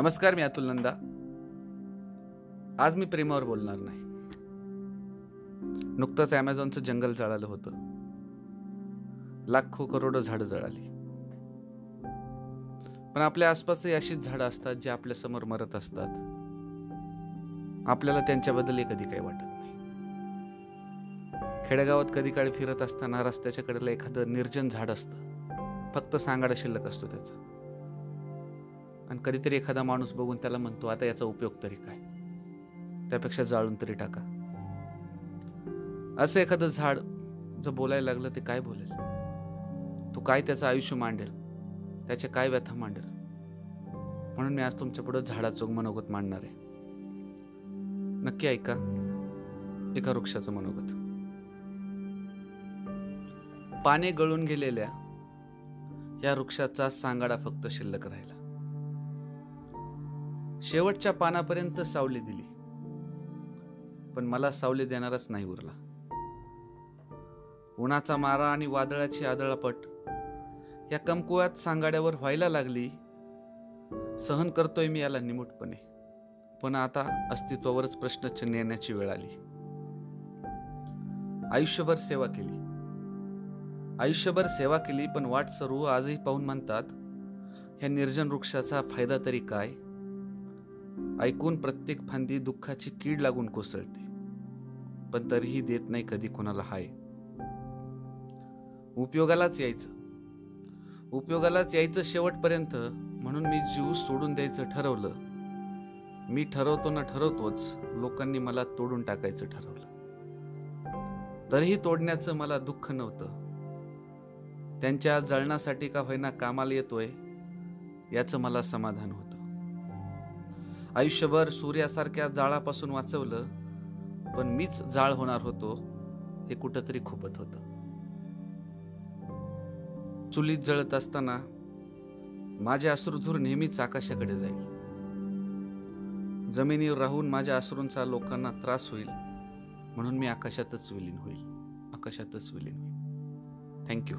नमस्कार मी अतुल नंदा. आज मी प्रेमावर बोलणार नाही. नुकतंच ॲमेझॉनचं जंगल जळालं होतं. लाखो करोड झाडं जळाली. पण आपल्या आसपासही अशीच झाडं असतात जे आपल्यासमोर मरत असतात. आपल्याला त्यांच्याबद्दलही कधी काही वाटत नाही. खेडेगावात कधी काळी फिरत असताना रस्त्याच्या कडेला एखादं निर्जन झाड असतं. फक्त सांगाडा शिल्लक असतो त्याचा. आणि कधीतरी एखादा माणूस बघून त्याला म्हणतो आता याचा उपयोग तरी काय? त्यापेक्षा जाळून तरी टाका. असं एखादं झाड जर बोलायला लागलं ते काय बोलेल? तो काय त्याचं आयुष्य मांडेल? त्याच्या काय व्यथा मांडेल? म्हणून मी आज तुमच्यापुढे झाडाचं मनोगत मांडणार आहे. नक्की ऐका एका वृक्षाचं मनोगत. पाने गळून गेलेल्या या वृक्षाचा सांगाडा फक्त शिल्लक राहिला. शेवटच्या पानापर्यंत सावली दिली. पण मला सावली देणारच नाही उरला. उन्हाचा मारा आणि वादळाची आदळापट या कमकुवात सांगाड्यावर व्हायला लागली. सहन करतोय मी याला निमूटपणे. पण आता अस्तित्वावरच प्रश्नचिन्ह येण्याची वेळ आली. आयुष्यभर सेवा केली. आयुष्यभर सेवा केली पण वाट सर्व आजही पाहून म्हणतात ह्या निर्जन वृक्षाचा फायदा तरी काय? ऐकून प्रत्येक फांदी दुःखाची कीड लागून कोसळते. पण तरीही देत नाही कधी कोणाला हाय. उपयोगालाच यायचं. उपयोगालाच यायचं शेवटपर्यंत म्हणून मी जीव सोडून द्यायचं ठरवलं. मी ठरवतो ना ठरवतोच लोकांनी मला तोडून टाकायचं ठरवलं. तरीही तोडण्याचं मला दुःख नव्हतं. त्यांच्या जळण्यासाठी का होईना कामाला येतोय याचं मला समाधान होतं. आयुष्यभर सूर्यासारख्या जाळापासून वाचवलं पण मीच जाळ होणार होतो हे कुठंतरी खुपत होतं. चुलीत जळत असताना माझे अश्रुधूर नेहमीच आकाशाकडे जाईल. जमिनीवर राहून माझ्या अश्रूंचा लोकांना त्रास होईल म्हणून मी आकाशातच विलीन होईल. आकाशातच विलीन होईल. थँक्यू